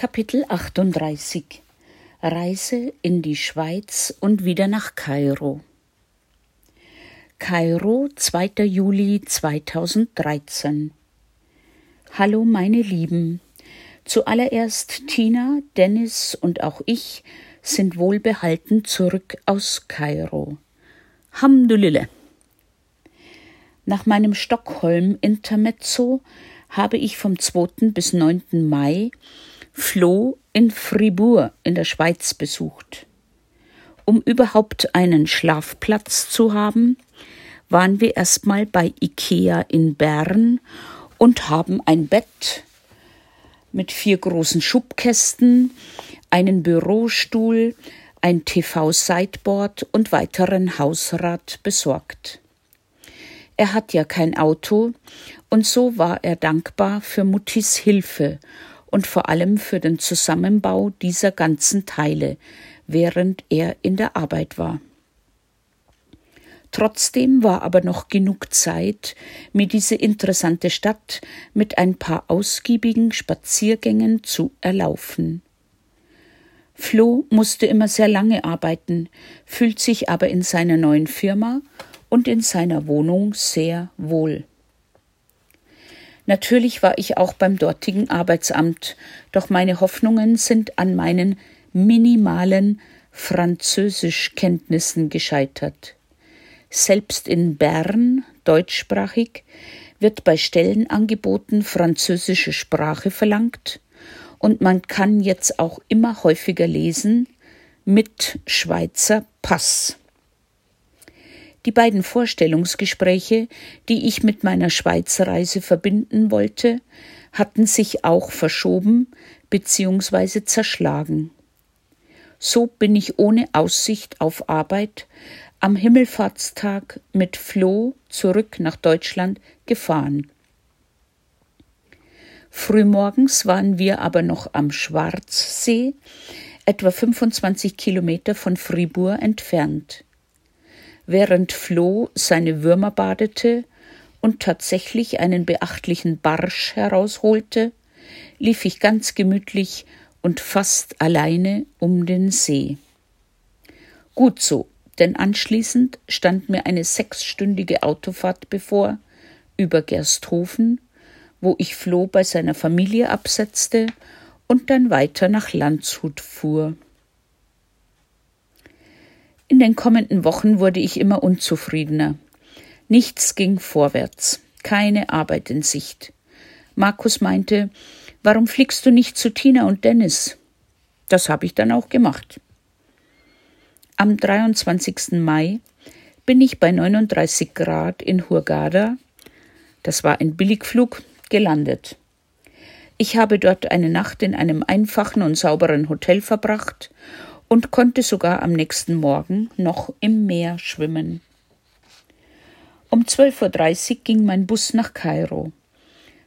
Kapitel 38 Reise in die Schweiz und wieder nach Kairo. Kairo, 2. Juli 2013. Hallo, meine Lieben. Zuallererst Tina, Dennis und auch ich sind wohlbehalten zurück aus Kairo. Hamdulillah. Nach meinem Stockholm-Intermezzo habe ich vom 2. bis 9. Mai Flo in Fribourg in der Schweiz besucht. Um überhaupt einen Schlafplatz zu haben, waren wir erstmal bei Ikea in Bern und haben ein Bett mit vier großen Schubkästen, einen Bürostuhl, ein TV-Sideboard und weiteren Hausrat besorgt. Er hat ja kein Auto, und so war er dankbar für Muttis Hilfe und vor allem für den Zusammenbau dieser ganzen Teile, während er in der Arbeit war. Trotzdem war aber noch genug Zeit, mir diese interessante Stadt mit ein paar ausgiebigen Spaziergängen zu erlaufen. Flo musste immer sehr lange arbeiten, fühlt sich aber in seiner neuen Firma und in seiner Wohnung sehr wohl. Natürlich war ich auch beim dortigen Arbeitsamt, doch meine Hoffnungen sind an meinen minimalen Französischkenntnissen gescheitert. Selbst in Bern, deutschsprachig, wird bei Stellenangeboten französische Sprache verlangt und man kann jetzt auch immer häufiger lesen mit Schweizer Pass. Die beiden Vorstellungsgespräche, die ich mit meiner Schweizreise verbinden wollte, hatten sich auch verschoben bzw. zerschlagen. So bin ich ohne Aussicht auf Arbeit am Himmelfahrtstag mit Flo zurück nach Deutschland gefahren. Frühmorgens waren wir aber noch am Schwarzsee, etwa 25 Kilometer von Fribourg entfernt während Flo seine Würmer badete und tatsächlich einen beachtlichen Barsch herausholte, lief ich ganz gemütlich und fast alleine um den See. Gut so, denn anschließend stand mir eine sechsstündige Autofahrt bevor über Gersthofen, wo ich Flo bei seiner Familie absetzte und dann weiter nach Landshut fuhr. In den kommenden Wochen wurde ich immer unzufriedener. Nichts ging vorwärts, keine Arbeit in Sicht. Markus meinte, warum fliegst du nicht zu Tina und Dennis? Das habe ich dann auch gemacht. Am 23. Mai bin ich bei 39 Grad in Hurghada, das war ein Billigflug, gelandet. Ich habe dort eine Nacht in einem einfachen und sauberen Hotel verbracht und konnte sogar am nächsten Morgen noch im Meer schwimmen. Um 12.30 Uhr ging mein Bus nach Kairo.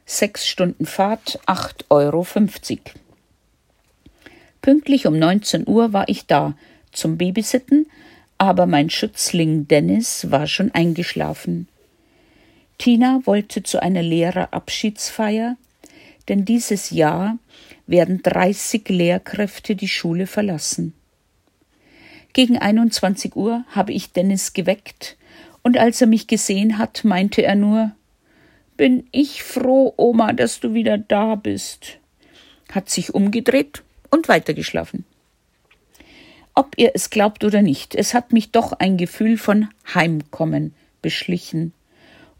Sechs Stunden Fahrt, 8,50 Euro. Pünktlich um 19 Uhr war ich da zum Babysitten, aber mein Schützling Dennis war schon eingeschlafen. Tina wollte zu einer Lehrerabschiedsfeier, denn dieses Jahr werden 30 Lehrkräfte die Schule verlassen. Gegen 21 Uhr habe ich Dennis geweckt, und als er mich gesehen hat, meinte er nur Bin ich froh, Oma, dass du wieder da bist, hat sich umgedreht und weitergeschlafen. Ob ihr es glaubt oder nicht, es hat mich doch ein Gefühl von Heimkommen beschlichen.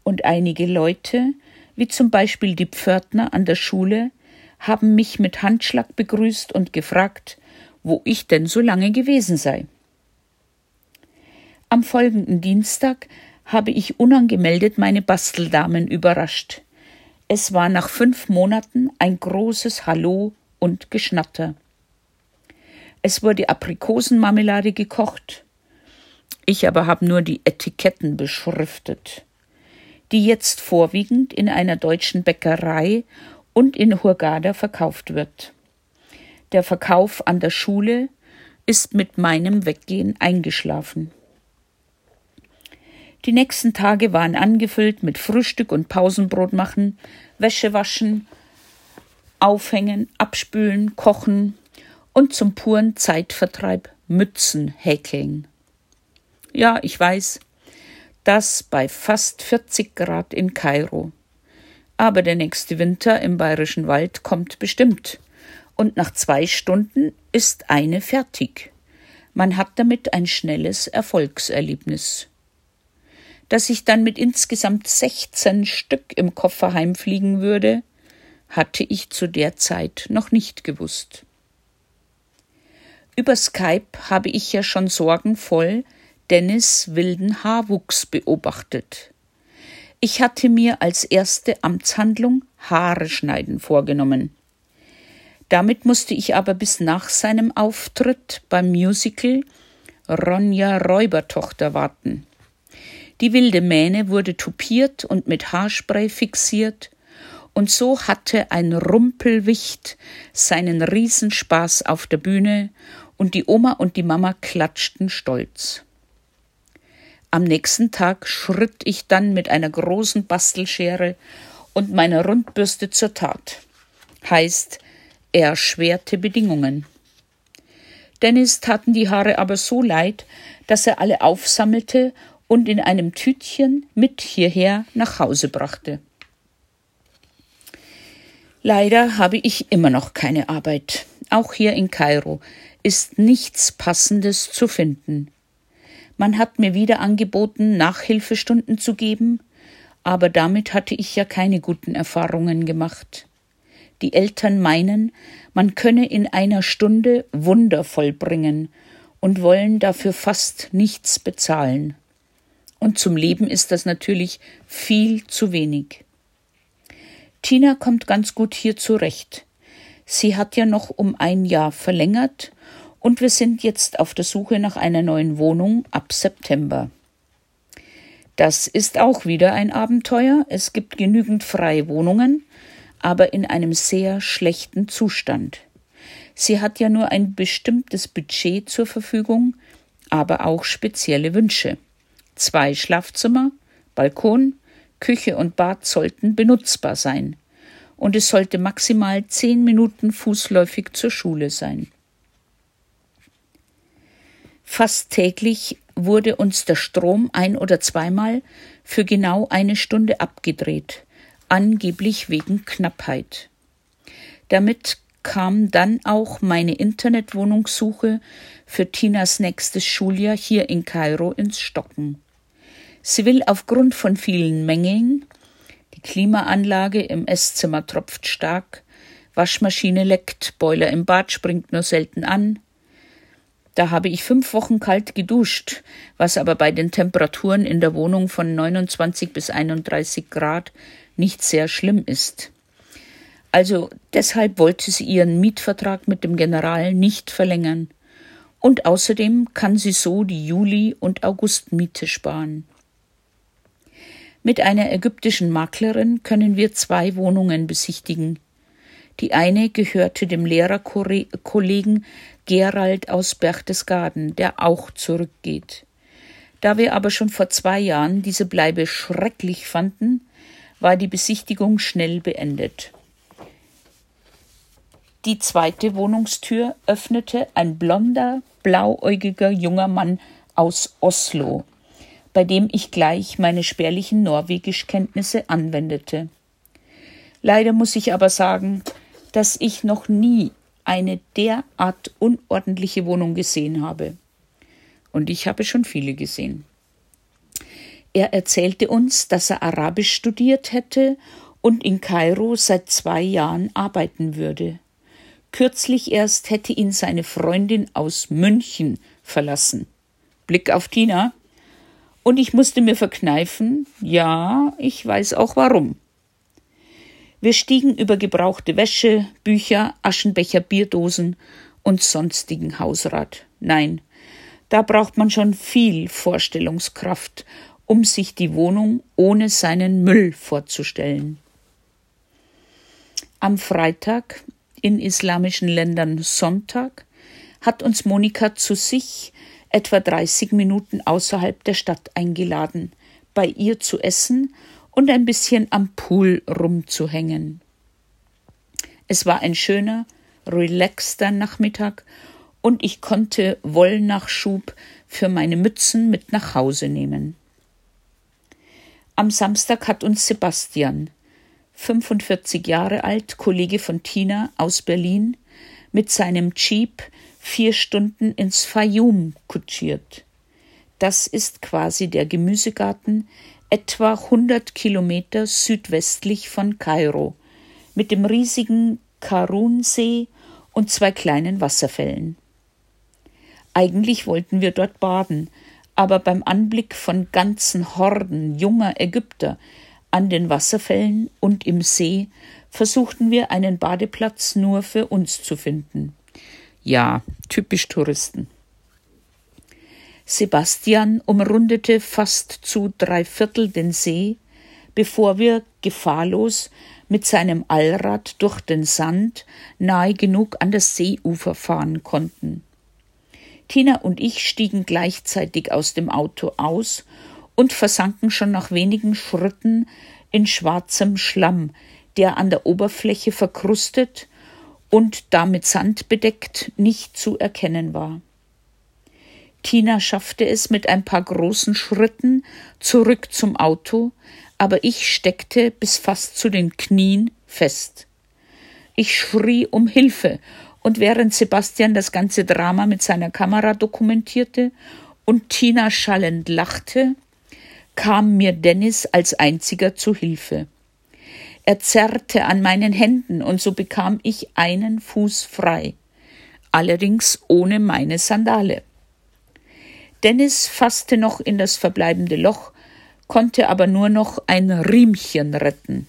Und einige Leute, wie zum Beispiel die Pförtner an der Schule, haben mich mit Handschlag begrüßt und gefragt, wo ich denn so lange gewesen sei. Am folgenden Dienstag habe ich unangemeldet meine Basteldamen überrascht. Es war nach fünf Monaten ein großes Hallo und Geschnatter. Es wurde Aprikosenmarmelade gekocht. Ich aber habe nur die Etiketten beschriftet, die jetzt vorwiegend in einer deutschen Bäckerei und in Hurghada verkauft wird. Der Verkauf an der Schule ist mit meinem Weggehen eingeschlafen. Die nächsten Tage waren angefüllt mit Frühstück und Pausenbrot machen, Wäsche waschen, Aufhängen, Abspülen, Kochen und zum puren Zeitvertreib Mützen häkeln. Ja, ich weiß, das bei fast 40 Grad in Kairo. Aber der nächste Winter im bayerischen Wald kommt bestimmt. Und nach zwei Stunden ist eine fertig. Man hat damit ein schnelles Erfolgserlebnis. Dass ich dann mit insgesamt 16 Stück im Koffer heimfliegen würde, hatte ich zu der Zeit noch nicht gewusst. Über Skype habe ich ja schon sorgenvoll Dennis wilden Haarwuchs beobachtet. Ich hatte mir als erste Amtshandlung Haare schneiden vorgenommen. Damit musste ich aber bis nach seinem Auftritt beim Musical Ronja Räubertochter warten. Die wilde Mähne wurde tupiert und mit Haarspray fixiert, und so hatte ein Rumpelwicht seinen Riesenspaß auf der Bühne, und die Oma und die Mama klatschten stolz. Am nächsten Tag schritt ich dann mit einer großen Bastelschere und meiner Rundbürste zur Tat. Heißt, erschwerte Bedingungen. Dennis taten die Haare aber so leid, dass er alle aufsammelte und in einem Tütchen mit hierher nach Hause brachte. Leider habe ich immer noch keine Arbeit. Auch hier in Kairo ist nichts Passendes zu finden. Man hat mir wieder angeboten, Nachhilfestunden zu geben, aber damit hatte ich ja keine guten Erfahrungen gemacht. Die Eltern meinen, man könne in einer Stunde Wunder vollbringen und wollen dafür fast nichts bezahlen. Und zum Leben ist das natürlich viel zu wenig. Tina kommt ganz gut hier zurecht. Sie hat ja noch um ein Jahr verlängert und wir sind jetzt auf der Suche nach einer neuen Wohnung ab September. Das ist auch wieder ein Abenteuer. Es gibt genügend freie Wohnungen, aber in einem sehr schlechten Zustand. Sie hat ja nur ein bestimmtes Budget zur Verfügung, aber auch spezielle Wünsche. Zwei Schlafzimmer, Balkon, Küche und Bad sollten benutzbar sein. Und es sollte maximal zehn Minuten fußläufig zur Schule sein. Fast täglich wurde uns der Strom ein oder zweimal für genau eine Stunde abgedreht, angeblich wegen Knappheit. Damit kam dann auch meine Internetwohnungssuche für Tinas nächstes Schuljahr hier in Kairo ins Stocken. Sie will aufgrund von vielen Mängeln, die Klimaanlage im Esszimmer tropft stark, Waschmaschine leckt, Boiler im Bad springt nur selten an, da habe ich fünf Wochen kalt geduscht, was aber bei den Temperaturen in der Wohnung von 29 bis 31 Grad nicht sehr schlimm ist. Also deshalb wollte sie ihren Mietvertrag mit dem General nicht verlängern. Und außerdem kann sie so die Juli- und Augustmiete sparen. Mit einer ägyptischen Maklerin können wir zwei Wohnungen besichtigen. Die eine gehörte dem Lehrerkollegen Gerald aus Berchtesgaden, der auch zurückgeht. Da wir aber schon vor zwei Jahren diese Bleibe schrecklich fanden, war die Besichtigung schnell beendet. Die zweite Wohnungstür öffnete ein blonder, blauäugiger junger Mann aus Oslo, bei dem ich gleich meine spärlichen Norwegischkenntnisse anwendete. Leider muss ich aber sagen, dass ich noch nie eine derart unordentliche Wohnung gesehen habe. Und ich habe schon viele gesehen. Er erzählte uns, dass er Arabisch studiert hätte und in Kairo seit zwei Jahren arbeiten würde. Kürzlich erst hätte ihn seine Freundin aus München verlassen. Blick auf Tina. Und ich musste mir verkneifen, ja, ich weiß auch warum. Wir stiegen über gebrauchte Wäsche, Bücher, Aschenbecher, Bierdosen und sonstigen Hausrat. Nein, da braucht man schon viel Vorstellungskraft, um sich die Wohnung ohne seinen Müll vorzustellen. Am Freitag, in islamischen Ländern Sonntag, hat uns Monika zu sich etwa 30 Minuten außerhalb der Stadt eingeladen, bei ihr zu essen und ein bisschen am Pool rumzuhängen. Es war ein schöner, relaxter Nachmittag und ich konnte Wollnachschub für meine Mützen mit nach Hause nehmen. Am Samstag hat uns Sebastian, 45 Jahre alt, Kollege von Tina aus Berlin, mit seinem Jeep vier Stunden ins Fayum kutschiert. Das ist quasi der Gemüsegarten, etwa 100 Kilometer südwestlich von Kairo, mit dem riesigen Karun-See und zwei kleinen Wasserfällen. Eigentlich wollten wir dort baden, aber beim Anblick von ganzen Horden junger Ägypter an den Wasserfällen und im See versuchten wir einen Badeplatz nur für uns zu finden. Ja, typisch Touristen. Sebastian umrundete fast zu drei Viertel den See, bevor wir gefahrlos mit seinem Allrad durch den Sand nahe genug an das Seeufer fahren konnten. Tina und ich stiegen gleichzeitig aus dem Auto aus und versanken schon nach wenigen Schritten in schwarzem Schlamm, der an der Oberfläche verkrustet und damit Sand bedeckt nicht zu erkennen war. Tina schaffte es mit ein paar großen Schritten zurück zum Auto, aber ich steckte bis fast zu den Knien fest. Ich schrie um Hilfe, und während Sebastian das ganze Drama mit seiner Kamera dokumentierte und Tina schallend lachte, kam mir Dennis als einziger zu Hilfe. Er zerrte an meinen Händen, und so bekam ich einen Fuß frei, allerdings ohne meine Sandale. Dennis fasste noch in das verbleibende Loch, konnte aber nur noch ein Riemchen retten.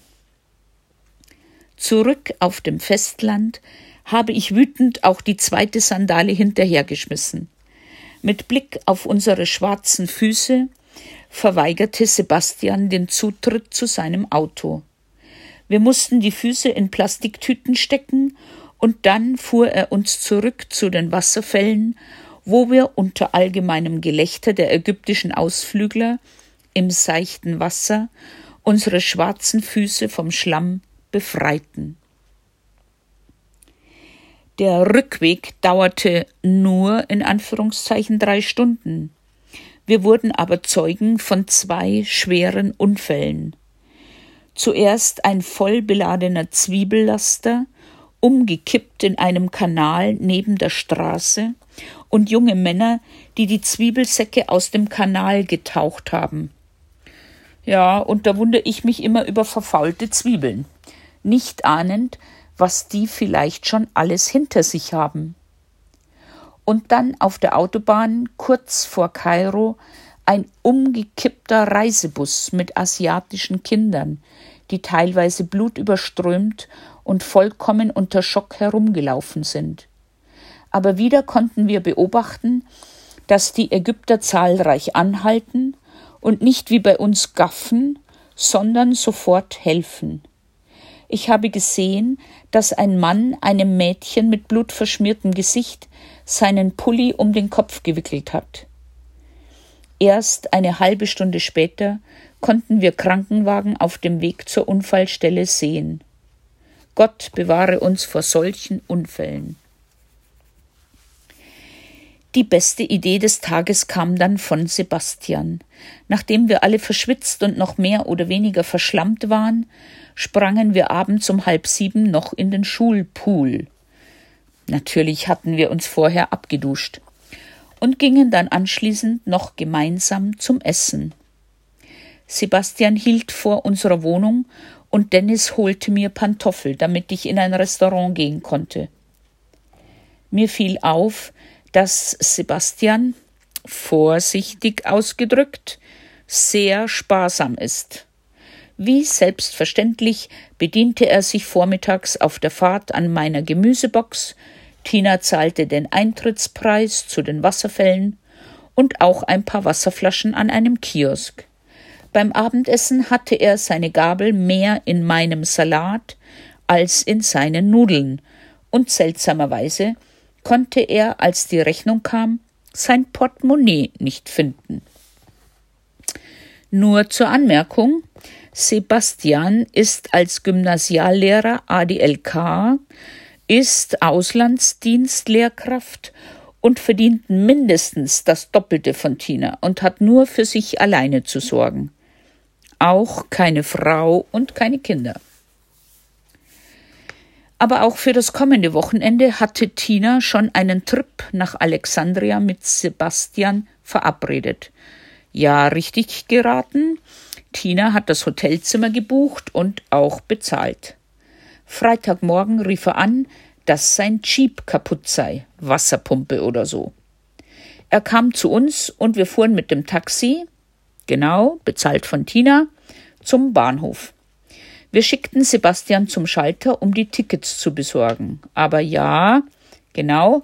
Zurück auf dem Festland habe ich wütend auch die zweite Sandale hinterhergeschmissen. Mit Blick auf unsere schwarzen Füße verweigerte Sebastian den Zutritt zu seinem Auto. Wir mussten die Füße in Plastiktüten stecken, und dann fuhr er uns zurück zu den Wasserfällen, wo wir unter allgemeinem Gelächter der ägyptischen Ausflügler im seichten Wasser unsere schwarzen Füße vom Schlamm befreiten. Der Rückweg dauerte nur in Anführungszeichen drei Stunden. Wir wurden aber Zeugen von zwei schweren Unfällen. Zuerst ein voll beladener Zwiebellaster, umgekippt in einem Kanal neben der Straße, und junge Männer, die die Zwiebelsäcke aus dem Kanal getaucht haben. Ja, und da wundere ich mich immer über verfaulte Zwiebeln, nicht ahnend, was die vielleicht schon alles hinter sich haben. Und dann auf der Autobahn kurz vor Kairo ein umgekippter Reisebus mit asiatischen Kindern, die teilweise blutüberströmt und vollkommen unter Schock herumgelaufen sind. Aber wieder konnten wir beobachten, dass die Ägypter zahlreich anhalten und nicht wie bei uns gaffen, sondern sofort helfen. Ich habe gesehen, dass ein Mann einem Mädchen mit blutverschmiertem Gesicht seinen Pulli um den Kopf gewickelt hat. Erst eine halbe Stunde später konnten wir Krankenwagen auf dem Weg zur Unfallstelle sehen. Gott bewahre uns vor solchen Unfällen. Die beste Idee des Tages kam dann von Sebastian. Nachdem wir alle verschwitzt und noch mehr oder weniger verschlammt waren, sprangen wir abends um halb sieben noch in den Schulpool. Natürlich hatten wir uns vorher abgeduscht und gingen dann anschließend noch gemeinsam zum Essen. Sebastian hielt vor unserer Wohnung und Dennis holte mir Pantoffel, damit ich in ein Restaurant gehen konnte. Mir fiel auf, dass Sebastian, vorsichtig ausgedrückt, sehr sparsam ist. Wie selbstverständlich bediente er sich vormittags auf der Fahrt an meiner Gemüsebox, Tina zahlte den Eintrittspreis zu den Wasserfällen und auch ein paar Wasserflaschen an einem Kiosk. Beim Abendessen hatte er seine Gabel mehr in meinem Salat als in seinen Nudeln, und seltsamerweise konnte er, als die Rechnung kam, sein Portemonnaie nicht finden. Nur zur Anmerkung, Sebastian ist als Gymnasiallehrer ADLK, ist Auslandsdienstlehrkraft und verdient mindestens das Doppelte von Tina und hat nur für sich alleine zu sorgen. Auch keine Frau und keine Kinder. Aber auch für das kommende Wochenende hatte Tina schon einen Trip nach Alexandria mit Sebastian verabredet. Ja, richtig geraten. Tina hat das Hotelzimmer gebucht und auch bezahlt. Freitagmorgen rief er an, dass sein Jeep kaputt sei, Wasserpumpe oder so. Er kam zu uns und wir fuhren mit dem Taxi, genau, bezahlt von Tina, zum Bahnhof. Wir schickten Sebastian zum Schalter, um die Tickets zu besorgen. Aber ja, genau,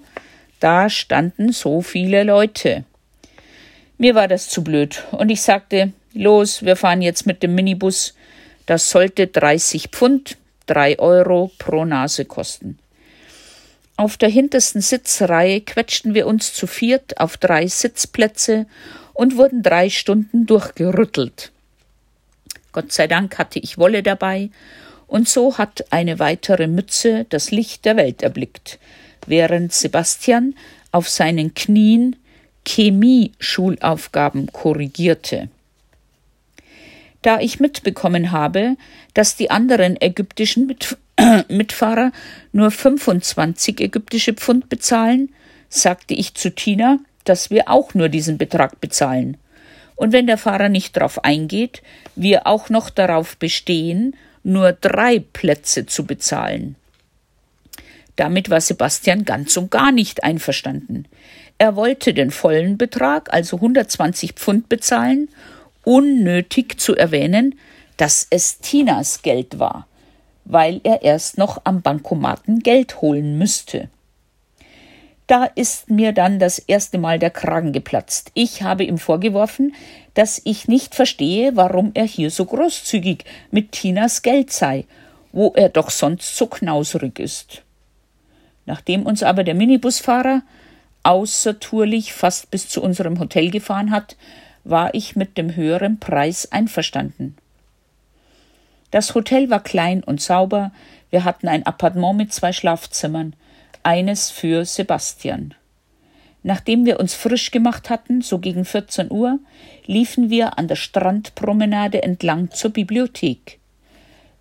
da standen so viele Leute. Mir war das zu blöd und ich sagte, los, wir fahren jetzt mit dem Minibus. Das sollte 30 Pfund, 3 Euro pro Nase kosten. Auf der hintersten Sitzreihe quetschten wir uns zu viert auf drei Sitzplätze und wurden drei Stunden durchgerüttelt. Gott sei Dank hatte ich Wolle dabei, und so hat eine weitere Mütze das Licht der Welt erblickt, während Sebastian auf seinen Knien Chemie-Schulaufgaben korrigierte. Da ich mitbekommen habe, dass die anderen ägyptischen Mit Mitfahrer nur 25 ägyptische Pfund bezahlen, sagte ich zu Tina, dass wir auch nur diesen Betrag bezahlen. Und wenn der Fahrer nicht darauf eingeht, wir auch noch darauf bestehen, nur drei Plätze zu bezahlen. Damit war Sebastian ganz und gar nicht einverstanden. Er wollte den vollen Betrag, also 120 Pfund bezahlen, unnötig zu erwähnen, dass es Tinas Geld war, weil er erst noch am Bankomaten Geld holen müsste. Da ist mir dann das erste Mal der Kragen geplatzt. Ich habe ihm vorgeworfen, dass ich nicht verstehe, warum er hier so großzügig mit Tinas Geld sei, wo er doch sonst so knauserig ist. Nachdem uns aber der Minibusfahrer außertourlich fast bis zu unserem Hotel gefahren hat, war ich mit dem höheren Preis einverstanden. Das Hotel war klein und sauber, wir hatten ein Appartement mit zwei Schlafzimmern, eines für Sebastian. Nachdem wir uns frisch gemacht hatten, so gegen 14 Uhr, liefen wir an der Strandpromenade entlang zur Bibliothek.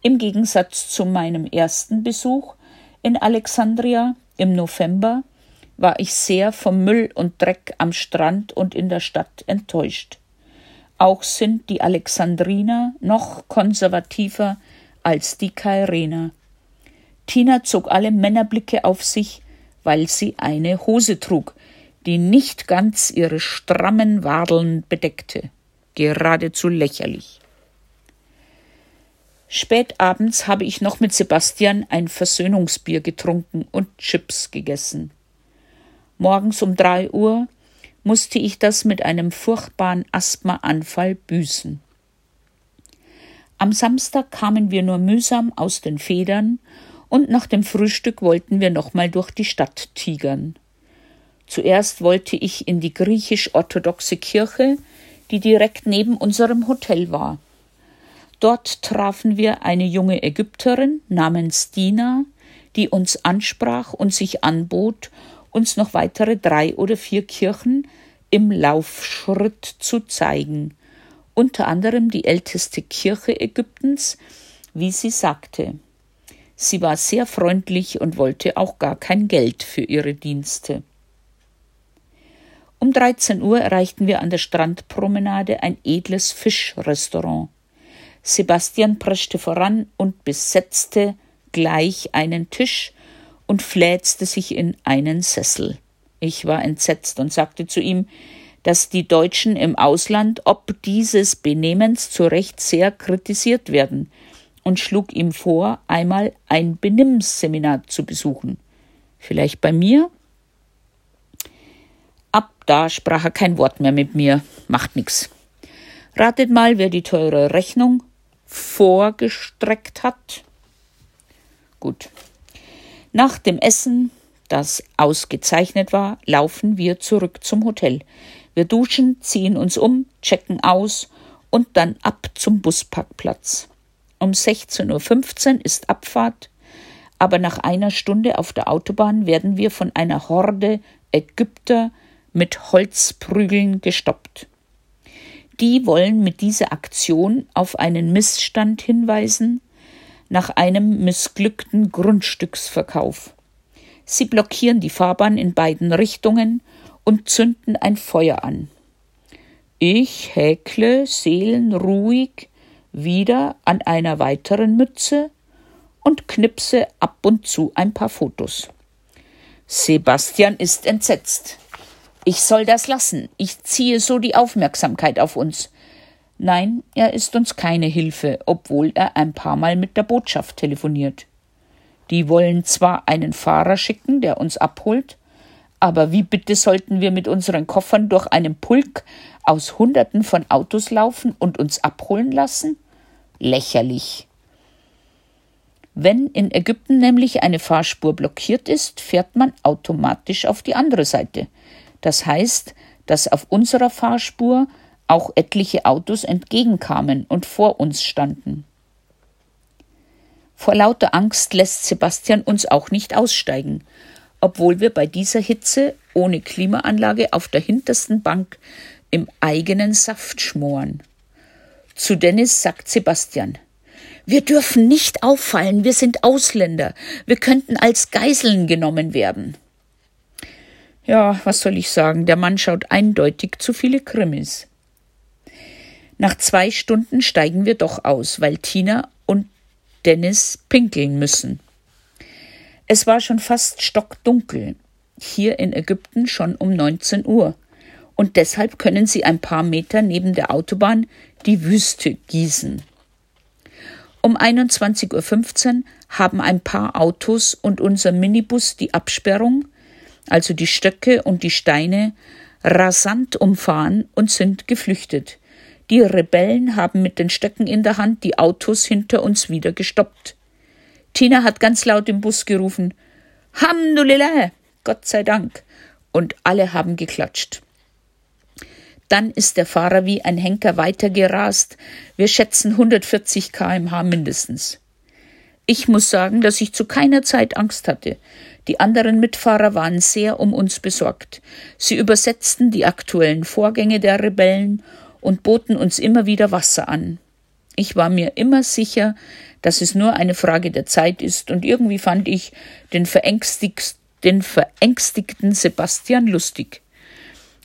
Im Gegensatz zu meinem ersten Besuch in Alexandria im November war ich sehr vom Müll und Dreck am Strand und in der Stadt enttäuscht. Auch sind die Alexandriner noch konservativer als die Kairener. Tina zog alle Männerblicke auf sich, weil sie eine Hose trug, die nicht ganz ihre strammen Wadeln bedeckte. Geradezu lächerlich. Spät abends habe ich noch mit Sebastian ein Versöhnungsbier getrunken und Chips gegessen. Morgens um drei Uhr musste ich das mit einem furchtbaren Asthmaanfall büßen. Am Samstag kamen wir nur mühsam aus den Federn und nach dem Frühstück wollten wir nochmal durch die Stadt tigern. Zuerst wollte ich in die griechisch-orthodoxe Kirche, die direkt neben unserem Hotel war. Dort trafen wir eine junge Ägypterin namens Dina, die uns ansprach und sich anbot, uns noch weitere drei oder vier Kirchen im Laufschritt zu zeigen, unter anderem die älteste Kirche Ägyptens, wie sie sagte. Sie war sehr freundlich und wollte auch gar kein Geld für ihre Dienste. Um 13 Uhr erreichten wir an der Strandpromenade ein edles Fischrestaurant. Sebastian preschte voran und besetzte gleich einen Tisch und fläzte sich in einen Sessel. Ich war entsetzt und sagte zu ihm, dass die Deutschen im Ausland ob dieses Benehmens zu Recht sehr kritisiert werden, und schlug ihm vor, einmal ein Benimmseminar zu besuchen. Vielleicht bei mir? Ab da sprach er kein Wort mehr mit mir. Macht nix. Ratet mal, wer die teure Rechnung vorgestreckt hat. Gut. Nach dem Essen, das ausgezeichnet war, laufen wir zurück zum Hotel. Wir duschen, ziehen uns um, checken aus und dann ab zum Busparkplatz. Um 16.15 Uhr ist Abfahrt, aber nach einer Stunde auf der Autobahn werden wir von einer Horde Ägypter mit Holzprügeln gestoppt. Die wollen mit dieser Aktion auf einen Missstand hinweisen nach einem missglückten Grundstücksverkauf. Sie blockieren die Fahrbahn in beiden Richtungen und zünden ein Feuer an. Ich häkle seelenruhig wieder an einer weiteren Mütze und knipse ab und zu ein paar Fotos. Sebastian ist entsetzt. Ich soll das lassen. Ich ziehe so die Aufmerksamkeit auf uns. Nein, er ist uns keine Hilfe, obwohl er ein paar Mal mit der Botschaft telefoniert. Die wollen zwar einen Fahrer schicken, der uns abholt, aber wie bitte sollten wir mit unseren Koffern durch einen Pulk aus Hunderten von Autos laufen und uns abholen lassen? Lächerlich. Wenn in Ägypten nämlich eine Fahrspur blockiert ist, fährt man automatisch auf die andere Seite. Das heißt, dass auf unserer Fahrspur auch etliche Autos entgegenkamen und vor uns standen. Vor lauter Angst lässt Sebastian uns auch nicht aussteigen, obwohl wir bei dieser Hitze ohne Klimaanlage auf der hintersten Bank im eigenen Saft schmoren. Zu Dennis sagt Sebastian Wir dürfen nicht auffallen, wir sind Ausländer, wir könnten als Geiseln genommen werden. Ja, was soll ich sagen, der Mann schaut eindeutig zu viele Krimis. Nach zwei Stunden steigen wir doch aus, weil Tina und Dennis pinkeln müssen. Es war schon fast stockdunkel, hier in Ägypten schon um 19 Uhr, und deshalb können sie ein paar Meter neben der Autobahn die Wüste gießen. Um 21.15 Uhr haben ein paar Autos und unser Minibus die Absperrung, also die Stöcke und die Steine, rasant umfahren und sind geflüchtet. Die Rebellen haben mit den Stöcken in der Hand die Autos hinter uns wieder gestoppt. Tina hat ganz laut im Bus gerufen Hamdulillah, Gott sei Dank, und alle haben geklatscht. Dann ist der Fahrer wie ein Henker weitergerast. Wir schätzen 140 kmh mindestens. Ich muss sagen, dass ich zu keiner Zeit Angst hatte. Die anderen Mitfahrer waren sehr um uns besorgt. Sie übersetzten die aktuellen Vorgänge der Rebellen und boten uns immer wieder Wasser an. Ich war mir immer sicher, dass es nur eine Frage der Zeit ist, und irgendwie fand ich den, den verängstigten Sebastian lustig.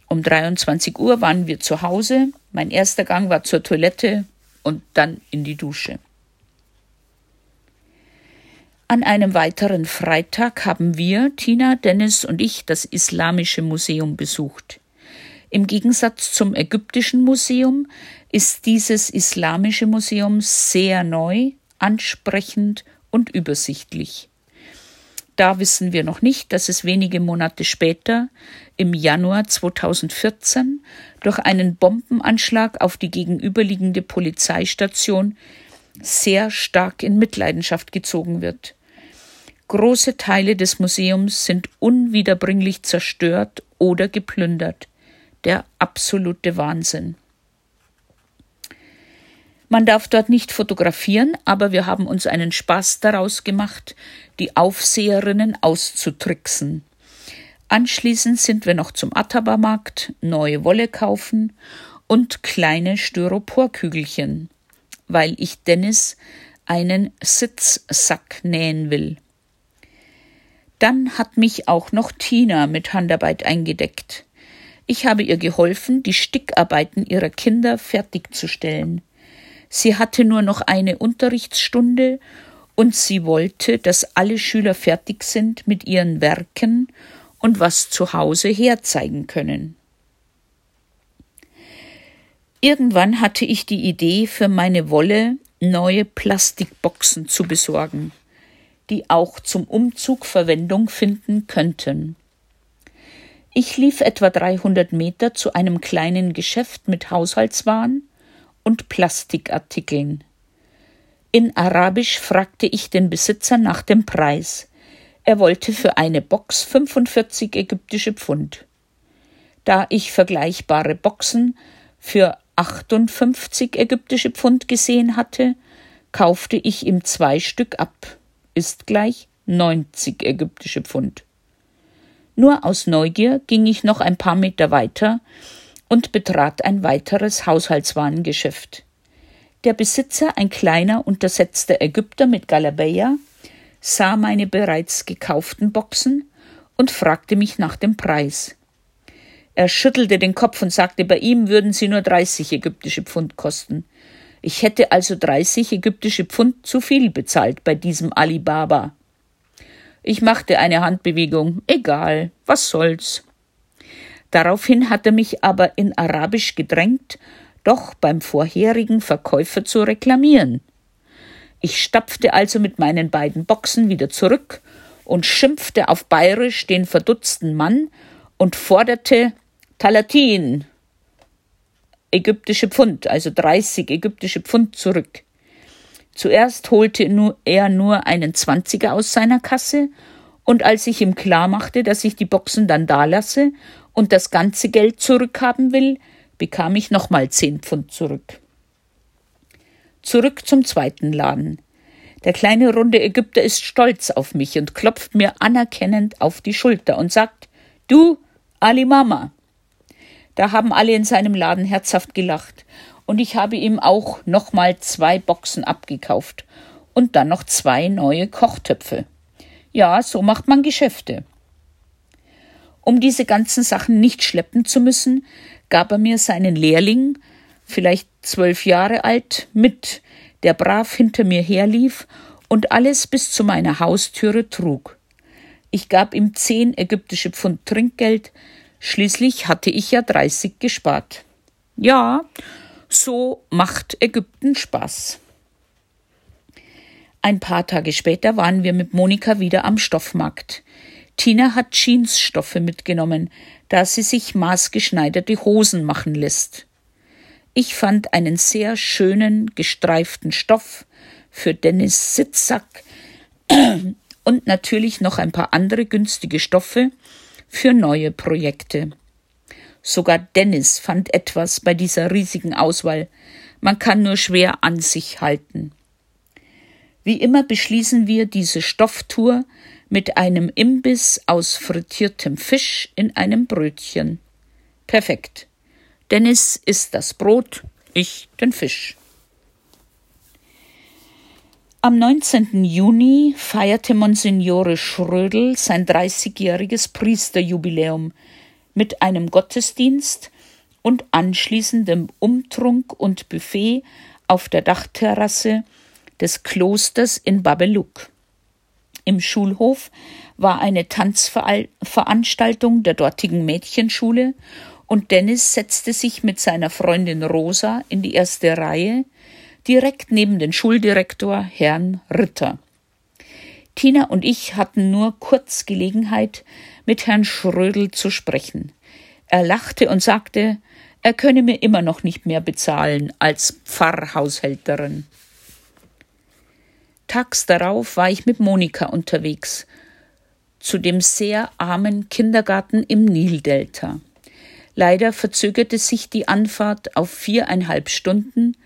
Um 23 Uhr waren wir zu Hause. Mein erster Gang war zur Toilette und dann in die Dusche. An einem weiteren Freitag haben wir, Tina, Dennis und ich, das Islamische Museum besucht. Im Gegensatz zum Ägyptischen Museum ist dieses Islamische Museum sehr neu, ansprechend und übersichtlich. Da wissen wir noch nicht, dass es wenige Monate später, im Januar 2014, durch einen Bombenanschlag auf die gegenüberliegende Polizeistation sehr stark in Mitleidenschaft gezogen wird. Große Teile des Museums sind unwiederbringlich zerstört oder geplündert der absolute Wahnsinn. Man darf dort nicht fotografieren, aber wir haben uns einen Spaß daraus gemacht, die Aufseherinnen auszutricksen. Anschließend sind wir noch zum Ataba-Markt, neue Wolle kaufen und kleine Styroporkügelchen, weil ich Dennis einen Sitzsack nähen will. Dann hat mich auch noch Tina mit Handarbeit eingedeckt. Ich habe ihr geholfen, die Stickarbeiten ihrer Kinder fertigzustellen. Sie hatte nur noch eine Unterrichtsstunde und sie wollte, dass alle Schüler fertig sind mit ihren Werken und was zu Hause herzeigen können. Irgendwann hatte ich die Idee, für meine Wolle neue Plastikboxen zu besorgen, die auch zum Umzug Verwendung finden könnten. Ich lief etwa 300 Meter zu einem kleinen Geschäft mit Haushaltswaren und Plastikartikeln. In Arabisch fragte ich den Besitzer nach dem Preis. Er wollte für eine Box 45 ägyptische Pfund. Da ich vergleichbare Boxen für 58 ägyptische Pfund gesehen hatte, kaufte ich ihm zwei Stück ab, ist gleich 90 ägyptische Pfund. Nur aus Neugier ging ich noch ein paar Meter weiter und betrat ein weiteres Haushaltswarengeschäft. Der Besitzer, ein kleiner, untersetzter Ägypter mit Galabeya, sah meine bereits gekauften Boxen und fragte mich nach dem Preis. Er schüttelte den Kopf und sagte, bei ihm würden sie nur 30 ägyptische Pfund kosten. Ich hätte also 30 ägyptische Pfund zu viel bezahlt bei diesem Alibaba. Ich machte eine Handbewegung. Egal, was soll's. Daraufhin hat er mich aber in Arabisch gedrängt, doch beim vorherigen Verkäufer zu reklamieren. Ich stapfte also mit meinen beiden Boxen wieder zurück und schimpfte auf Bayerisch den verdutzten Mann und forderte Talatin, ägyptische Pfund, also 30 ägyptische Pfund zurück. Zuerst holte nur er nur einen Zwanziger aus seiner Kasse, und als ich ihm klarmachte, dass ich die Boxen dann dalasse und das ganze Geld zurückhaben will, bekam ich nochmal zehn Pfund zurück. Zurück zum zweiten Laden. Der kleine runde Ägypter ist stolz auf mich und klopft mir anerkennend auf die Schulter und sagt Du, Ali Mama. Da haben alle in seinem Laden herzhaft gelacht, und ich habe ihm auch nochmal zwei Boxen abgekauft und dann noch zwei neue Kochtöpfe. Ja, so macht man Geschäfte. Um diese ganzen Sachen nicht schleppen zu müssen, gab er mir seinen Lehrling, vielleicht zwölf Jahre alt, mit, der brav hinter mir herlief und alles bis zu meiner Haustüre trug. Ich gab ihm zehn ägyptische Pfund Trinkgeld, schließlich hatte ich ja dreißig gespart. Ja, so macht Ägypten Spaß. Ein paar Tage später waren wir mit Monika wieder am Stoffmarkt. Tina hat Jeansstoffe mitgenommen, da sie sich maßgeschneiderte Hosen machen lässt. Ich fand einen sehr schönen, gestreiften Stoff für Dennis Sitzsack und natürlich noch ein paar andere günstige Stoffe für neue Projekte. Sogar Dennis fand etwas bei dieser riesigen Auswahl. Man kann nur schwer an sich halten. Wie immer beschließen wir diese Stofftour mit einem Imbiss aus frittiertem Fisch in einem Brötchen. Perfekt. Dennis isst das Brot, ich den Fisch. Am 19. Juni feierte Monsignore Schrödel sein 30-jähriges Priesterjubiläum mit einem Gottesdienst und anschließendem Umtrunk und Buffet auf der Dachterrasse des Klosters in Babeluk. Im Schulhof war eine Tanzveranstaltung der dortigen Mädchenschule und Dennis setzte sich mit seiner Freundin Rosa in die erste Reihe, direkt neben den Schuldirektor Herrn Ritter. Tina und ich hatten nur kurz Gelegenheit, mit Herrn Schrödel zu sprechen. Er lachte und sagte, er könne mir immer noch nicht mehr bezahlen als Pfarrhaushälterin. Tags darauf war ich mit Monika unterwegs zu dem sehr armen Kindergarten im Nildelta. Leider verzögerte sich die Anfahrt auf viereinhalb Stunden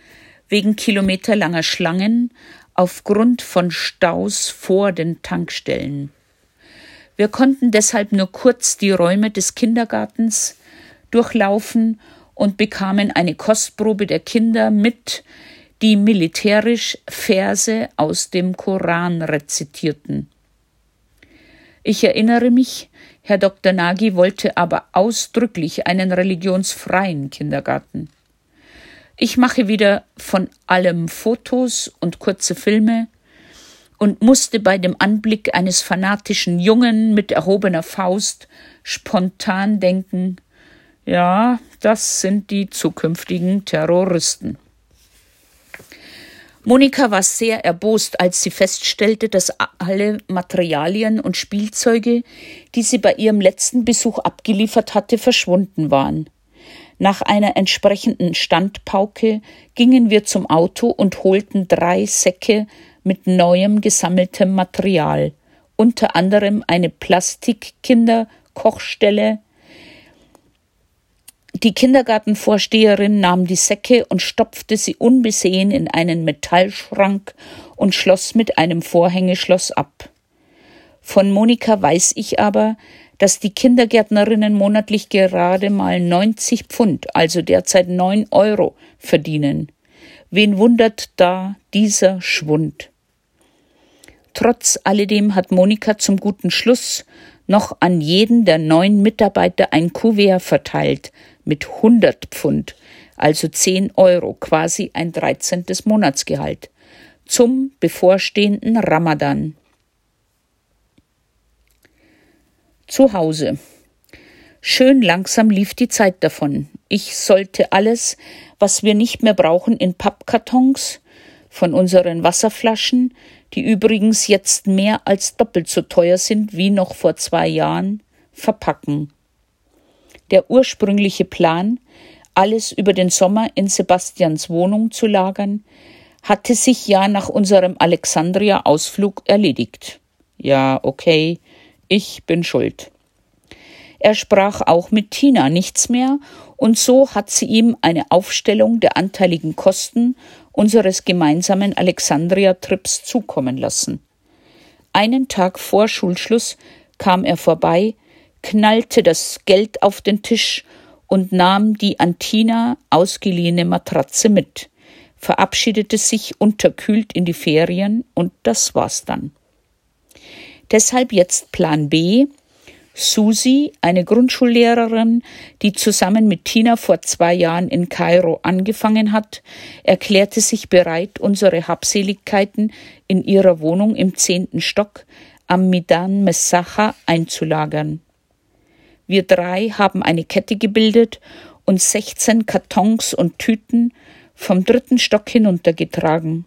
wegen kilometerlanger Schlangen aufgrund von Staus vor den Tankstellen. Wir konnten deshalb nur kurz die Räume des Kindergartens durchlaufen und bekamen eine Kostprobe der Kinder mit, die militärisch Verse aus dem Koran rezitierten. Ich erinnere mich, Herr Dr. Nagy wollte aber ausdrücklich einen religionsfreien Kindergarten. Ich mache wieder von allem Fotos und kurze Filme und musste bei dem Anblick eines fanatischen Jungen mit erhobener Faust spontan denken, ja, das sind die zukünftigen Terroristen. Monika war sehr erbost, als sie feststellte, dass alle Materialien und Spielzeuge, die sie bei ihrem letzten Besuch abgeliefert hatte, verschwunden waren. Nach einer entsprechenden Standpauke gingen wir zum Auto und holten drei Säcke mit neuem gesammeltem Material, unter anderem eine Plastikkinderkochstelle, Die Kindergartenvorsteherin nahm die Säcke und stopfte sie unbesehen in einen Metallschrank und schloss mit einem Vorhängeschloss ab. Von Monika weiß ich aber, dass die Kindergärtnerinnen monatlich gerade mal 90 Pfund, also derzeit 9 Euro, verdienen. Wen wundert da dieser Schwund? Trotz alledem hat Monika zum guten Schluss noch an jeden der neun Mitarbeiter ein Kuvert verteilt mit 100 Pfund, also 10 Euro, quasi ein 13. Monatsgehalt, zum bevorstehenden Ramadan. Zu Hause. Schön langsam lief die Zeit davon. Ich sollte alles, was wir nicht mehr brauchen, in Pappkartons von unseren Wasserflaschen, die übrigens jetzt mehr als doppelt so teuer sind wie noch vor zwei Jahren, verpacken. Der ursprüngliche Plan, alles über den Sommer in Sebastians Wohnung zu lagern, hatte sich ja nach unserem Alexandria-Ausflug erledigt. Ja, okay, ich bin schuld. Er sprach auch mit Tina nichts mehr, und so hat sie ihm eine Aufstellung der anteiligen Kosten unseres gemeinsamen Alexandria-Trips zukommen lassen. Einen Tag vor Schulschluss kam er vorbei, knallte das Geld auf den Tisch und nahm die an Tina ausgeliehene Matratze mit, verabschiedete sich unterkühlt in die Ferien und das war's dann. Deshalb jetzt Plan B, Susi, eine Grundschullehrerin, die zusammen mit Tina vor zwei Jahren in Kairo angefangen hat, erklärte sich bereit, unsere Habseligkeiten in ihrer Wohnung im zehnten Stock am Midan Messacha einzulagern. Wir drei haben eine Kette gebildet und 16 Kartons und Tüten vom dritten Stock hinuntergetragen.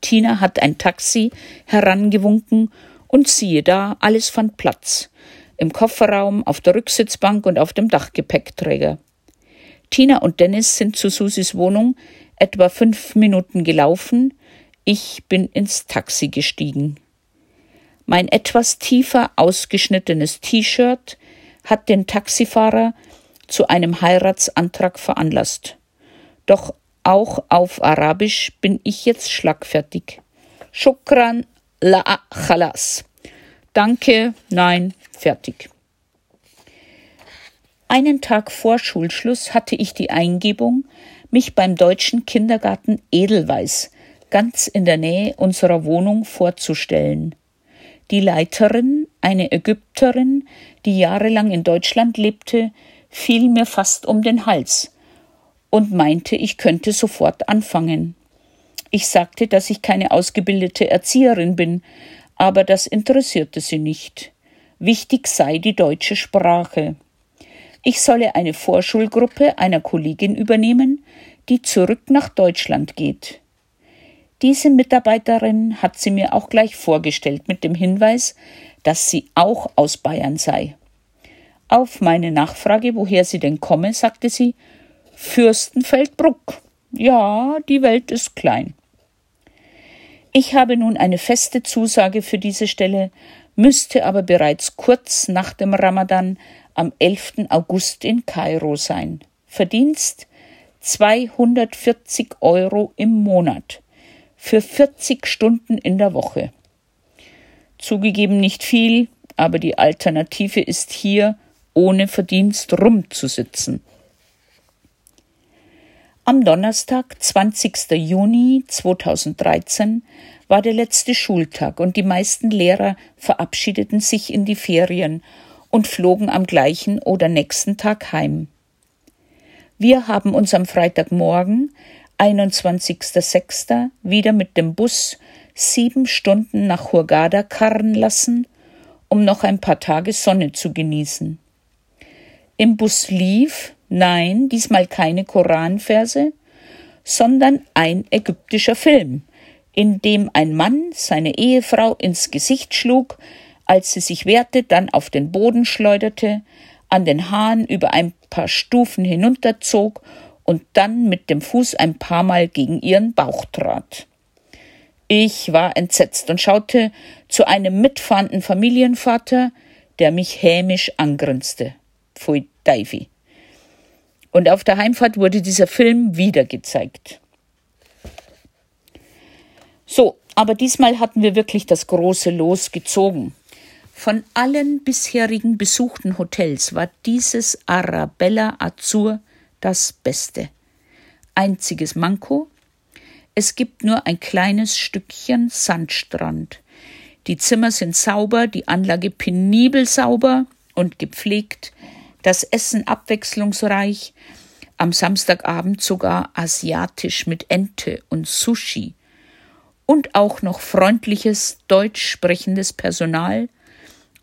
Tina hat ein Taxi herangewunken und siehe da, alles fand Platz im Kofferraum, auf der Rücksitzbank und auf dem Dachgepäckträger. Tina und Dennis sind zu Susis Wohnung etwa fünf Minuten gelaufen. Ich bin ins Taxi gestiegen. Mein etwas tiefer ausgeschnittenes T-Shirt hat den Taxifahrer zu einem Heiratsantrag veranlasst. Doch auch auf Arabisch bin ich jetzt schlagfertig. Shukran la khalas. Danke, nein, fertig. Einen Tag vor Schulschluss hatte ich die Eingebung, mich beim deutschen Kindergarten Edelweiß ganz in der Nähe unserer Wohnung vorzustellen. Die Leiterin, eine Ägypterin, die jahrelang in Deutschland lebte, fiel mir fast um den Hals und meinte, ich könnte sofort anfangen. Ich sagte, dass ich keine ausgebildete Erzieherin bin, aber das interessierte sie nicht. Wichtig sei die deutsche Sprache. Ich solle eine Vorschulgruppe einer Kollegin übernehmen, die zurück nach Deutschland geht. Diese Mitarbeiterin hat sie mir auch gleich vorgestellt mit dem Hinweis, dass sie auch aus Bayern sei. Auf meine Nachfrage, woher sie denn komme, sagte sie Fürstenfeldbruck. Ja, die Welt ist klein. Ich habe nun eine feste Zusage für diese Stelle, müsste aber bereits kurz nach dem Ramadan am 11. August in Kairo sein. Verdienst 240 Euro im Monat für 40 Stunden in der Woche. Zugegeben nicht viel, aber die Alternative ist hier, ohne Verdienst rumzusitzen. Am Donnerstag, 20. Juni 2013, war der letzte Schultag und die meisten Lehrer verabschiedeten sich in die Ferien und flogen am gleichen oder nächsten Tag heim. Wir haben uns am Freitagmorgen, 21.06., wieder mit dem Bus sieben Stunden nach Hurghada karren lassen, um noch ein paar Tage Sonne zu genießen. Im Bus lief, nein, diesmal keine Koranverse, sondern ein ägyptischer Film – in dem ein Mann seine Ehefrau ins Gesicht schlug, als sie sich wehrte, dann auf den Boden schleuderte, an den Haaren über ein paar Stufen hinunterzog und dann mit dem Fuß ein paar Mal gegen ihren Bauch trat. Ich war entsetzt und schaute zu einem mitfahrenden Familienvater, der mich hämisch angrinste. Pfui Deivi. Und auf der Heimfahrt wurde dieser Film wieder gezeigt. So, aber diesmal hatten wir wirklich das große Los gezogen. Von allen bisherigen besuchten Hotels war dieses Arabella Azur das Beste. Einziges Manko, es gibt nur ein kleines Stückchen Sandstrand. Die Zimmer sind sauber, die Anlage penibel sauber und gepflegt, das Essen abwechslungsreich, am Samstagabend sogar asiatisch mit Ente und Sushi und auch noch freundliches deutsch sprechendes Personal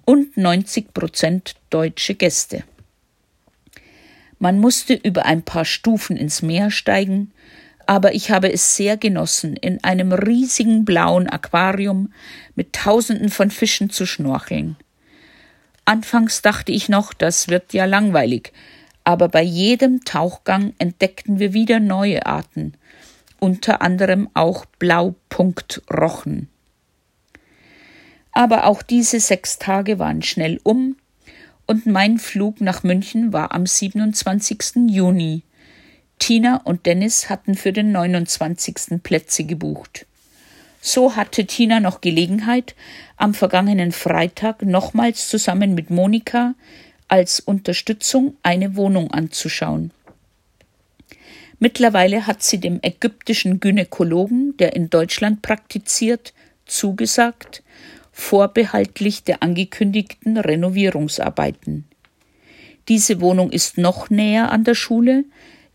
und 90 Prozent deutsche Gäste. Man musste über ein paar Stufen ins Meer steigen, aber ich habe es sehr genossen, in einem riesigen blauen Aquarium mit Tausenden von Fischen zu schnorcheln. Anfangs dachte ich noch, das wird ja langweilig, aber bei jedem Tauchgang entdeckten wir wieder neue Arten, unter anderem auch Blaupunktrochen. Aber auch diese sechs Tage waren schnell um, und mein Flug nach München war am 27. Juni. Tina und Dennis hatten für den 29. Plätze gebucht. So hatte Tina noch Gelegenheit, am vergangenen Freitag nochmals zusammen mit Monika als Unterstützung eine Wohnung anzuschauen. Mittlerweile hat sie dem ägyptischen Gynäkologen, der in Deutschland praktiziert, zugesagt, vorbehaltlich der angekündigten Renovierungsarbeiten. Diese Wohnung ist noch näher an der Schule,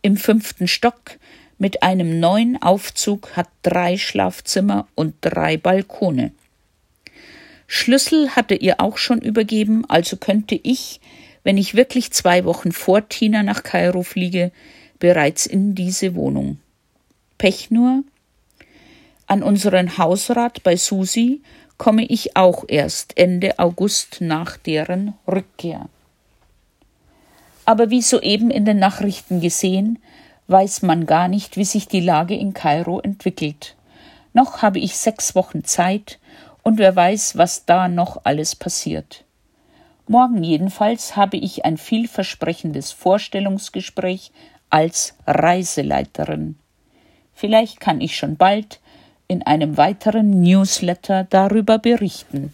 im fünften Stock, mit einem neuen Aufzug, hat drei Schlafzimmer und drei Balkone. Schlüssel hatte ihr auch schon übergeben, also könnte ich, wenn ich wirklich zwei Wochen vor Tina nach Kairo fliege, bereits in diese Wohnung. Pech nur, an unseren Hausrat bei Susi komme ich auch erst Ende August nach deren Rückkehr. Aber wie soeben in den Nachrichten gesehen, weiß man gar nicht, wie sich die Lage in Kairo entwickelt. Noch habe ich sechs Wochen Zeit, und wer weiß, was da noch alles passiert. Morgen jedenfalls habe ich ein vielversprechendes Vorstellungsgespräch als Reiseleiterin. Vielleicht kann ich schon bald in einem weiteren Newsletter darüber berichten.